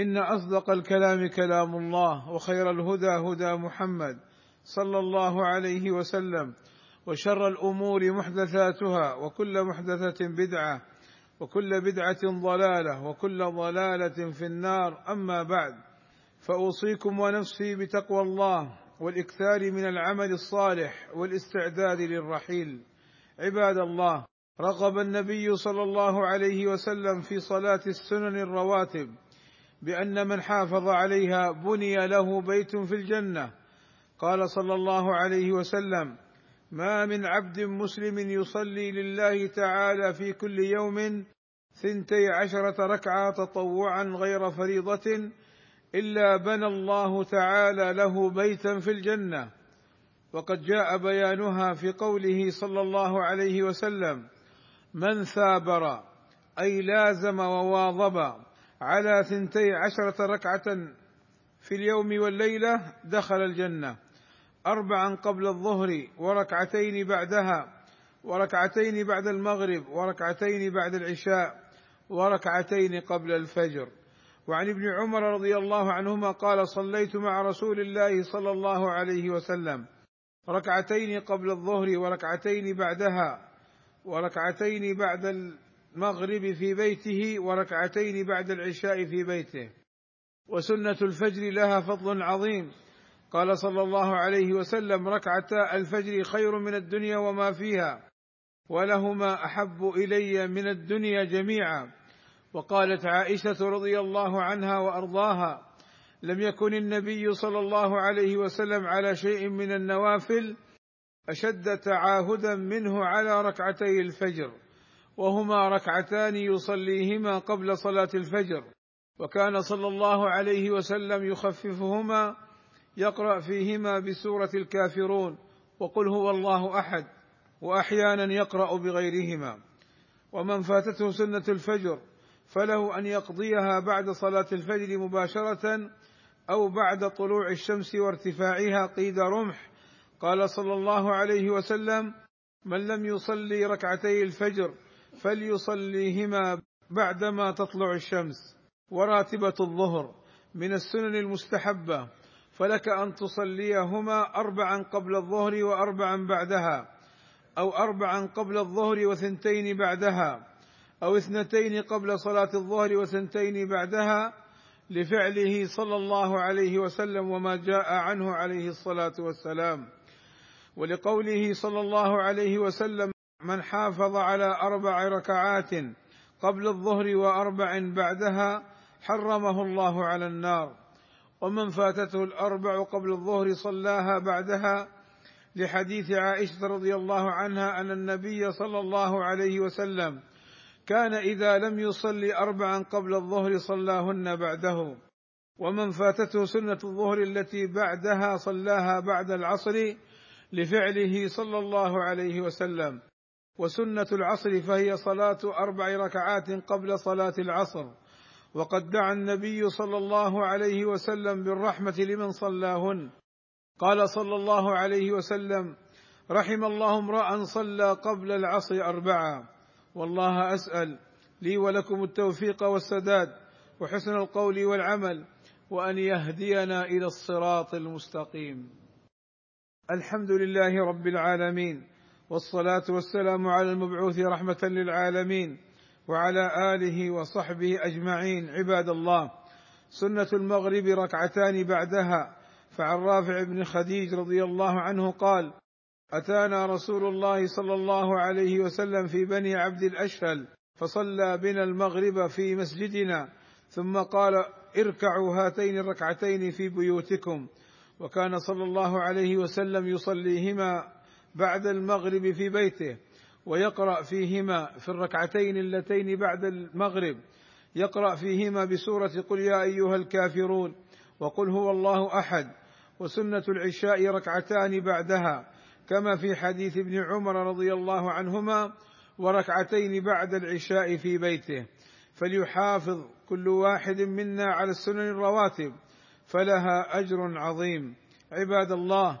إن أصدق الكلام كلام الله وخير الهدى هدى محمد صلى الله عليه وسلم وشر الأمور محدثاتها وكل محدثة بدعة وكل بدعة ضلالة وكل ضلالة في النار. أما بعد فأوصيكم ونفسي بتقوى الله والإكثار من العمل الصالح والاستعداد للرحيل. عباد الله رغب النبي صلى الله عليه وسلم في صلاة السنن الرواتب بأن من حافظ عليها بني له بيت في الجنة. قال صلى الله عليه وسلم ما من عبد مسلم يصلي لله تعالى في كل يوم ثنتي عشرة ركعة تطوعا غير فريضة إلا بنى الله تعالى له بيتا في الجنة. وقد جاء بيانها في قوله صلى الله عليه وسلم من ثابر أي لازم وواظب. على ثنتي عشرة ركعة في اليوم والليلة دخل الجنة. أربعا قبل الظهر وركعتين بعدها وركعتين بعد المغرب وركعتين بعد العشاء وركعتين قبل الفجر. وعن ابن عمر رضي الله عنهما قال صليت مع رسول الله صلى الله عليه وسلم. ركعتين قبل الظهر وركعتين بعدها وركعتين بعد المغرب في بيته وركعتين بعد العشاء في بيته. وسنة الفجر لها فضل عظيم. قال صلى الله عليه وسلم ركعتا الفجر خير من الدنيا وما فيها. ولهما أحب إلي من الدنيا جميعا. وقالت عائشة رضي الله عنها وأرضاها لم يكن النبي صلى الله عليه وسلم على شيء من النوافل أشد تعاهدا منه على ركعتي الفجر. وهما ركعتان يصليهما قبل صلاة الفجر. وكان صلى الله عليه وسلم يخففهما يقرأ فيهما بسورة الكافرون وقل هو الله أحد وأحيانا يقرأ بغيرهما. ومن فاتته سنة الفجر فله أن يقضيها بعد صلاة الفجر مباشرة أو بعد طلوع الشمس وارتفاعها قيد رمح. قال صلى الله عليه وسلم من لم يصلي ركعتي الفجر فليصليهما بعدما تطلع الشمس. وراتبة الظهر من السنن المستحبة فلك أن تصليهما اربعا قبل الظهر واربعا بعدها أو اربعا قبل الظهر وثنتين بعدها أو اثنتين قبل صلاة الظهر وثنتين بعدها لفعله صلى الله عليه وسلم وما جاء عنه عليه الصلاة والسلام. ولقوله صلى الله عليه وسلم من حافظ على أربع ركعات قبل الظهر وأربع بعدها حرمه الله على النار. ومن فاتته الأربع قبل الظهر صلاها بعدها لحديث عائشة رضي الله عنها أن النبي صلى الله عليه وسلم كان إذا لم يصلي أربعا قبل الظهر صلاهن بعده. ومن فاتته سنة الظهر التي بعدها صلاها بعد العصر لفعله صلى الله عليه وسلم. وسنة العصر فهي صلاة أربع ركعات قبل صلاة العصر. وقد دعا النبي صلى الله عليه وسلم بالرحمة لمن صلاهن. قال صلى الله عليه وسلم رحم الله امرأ صلى قبل العصر اربعا والله أسأل لي ولكم التوفيق والسداد وحسن القول والعمل وأن يهدينا إلى الصراط المستقيم. الحمد لله رب العالمين. والصلاة والسلام على المبعوث رحمة للعالمين وعلى آله وصحبه أجمعين عباد الله. سنة المغرب ركعتان بعدها فعن رافع بن خديج رضي الله عنه قال أتانا رسول الله صلى الله عليه وسلم في بني عبد الأشهل فصلى بنا المغرب في مسجدنا ثم قال اركعوا هاتين الركعتين في بيوتكم. وكان صلى الله عليه وسلم يصليهما بعد المغرب في بيته ويقرأ فيهما في الركعتين اللتين بعد المغرب يقرأ فيهما بسورة قل يا أيها الكافرون وقل هو الله أحد وسنة العشاء ركعتان بعدها كما في حديث ابن عمر رضي الله عنهما وركعتين بعد العشاء في بيته. فليحافظ كل واحد منا على السنن الرواتب فلها أجر عظيم. عباد الله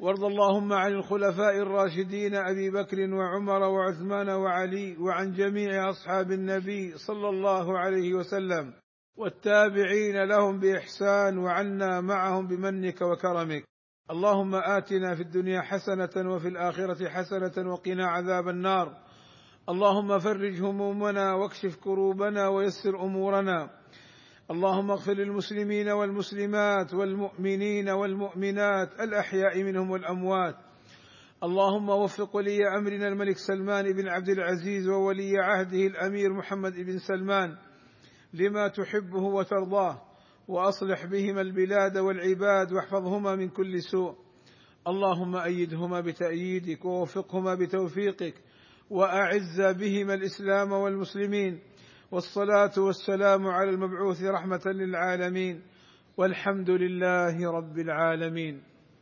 وارض اللهم عن الخلفاء الراشدين أبي بكر وعمر وعثمان وعلي وعن جميع أصحاب النبي صلى الله عليه وسلم. والتابعين لهم بإحسان وعنا معهم بمنك وكرمك. اللهم آتنا في الدنيا حسنة وفي الآخرة حسنة وقنا عذاب النار. اللهم فرج همومنا واكشف كروبنا ويسر أمورنا. اللهم اغفر للمسلمين والمسلمات والمؤمنين والمؤمنات الأحياء منهم والأموات. اللهم وفق ولي أمرنا الملك سلمان بن عبد العزيز وولي عهده الأمير محمد بن سلمان لما تحبه وترضاه وأصلح بهما البلاد والعباد واحفظهما من كل سوء. اللهم أيدهما بتأييدك ووفقهما بتوفيقك وأعز بهما الإسلام والمسلمين والصلاة والسلام على المبعوث رحمة للعالمين والحمد لله رب العالمين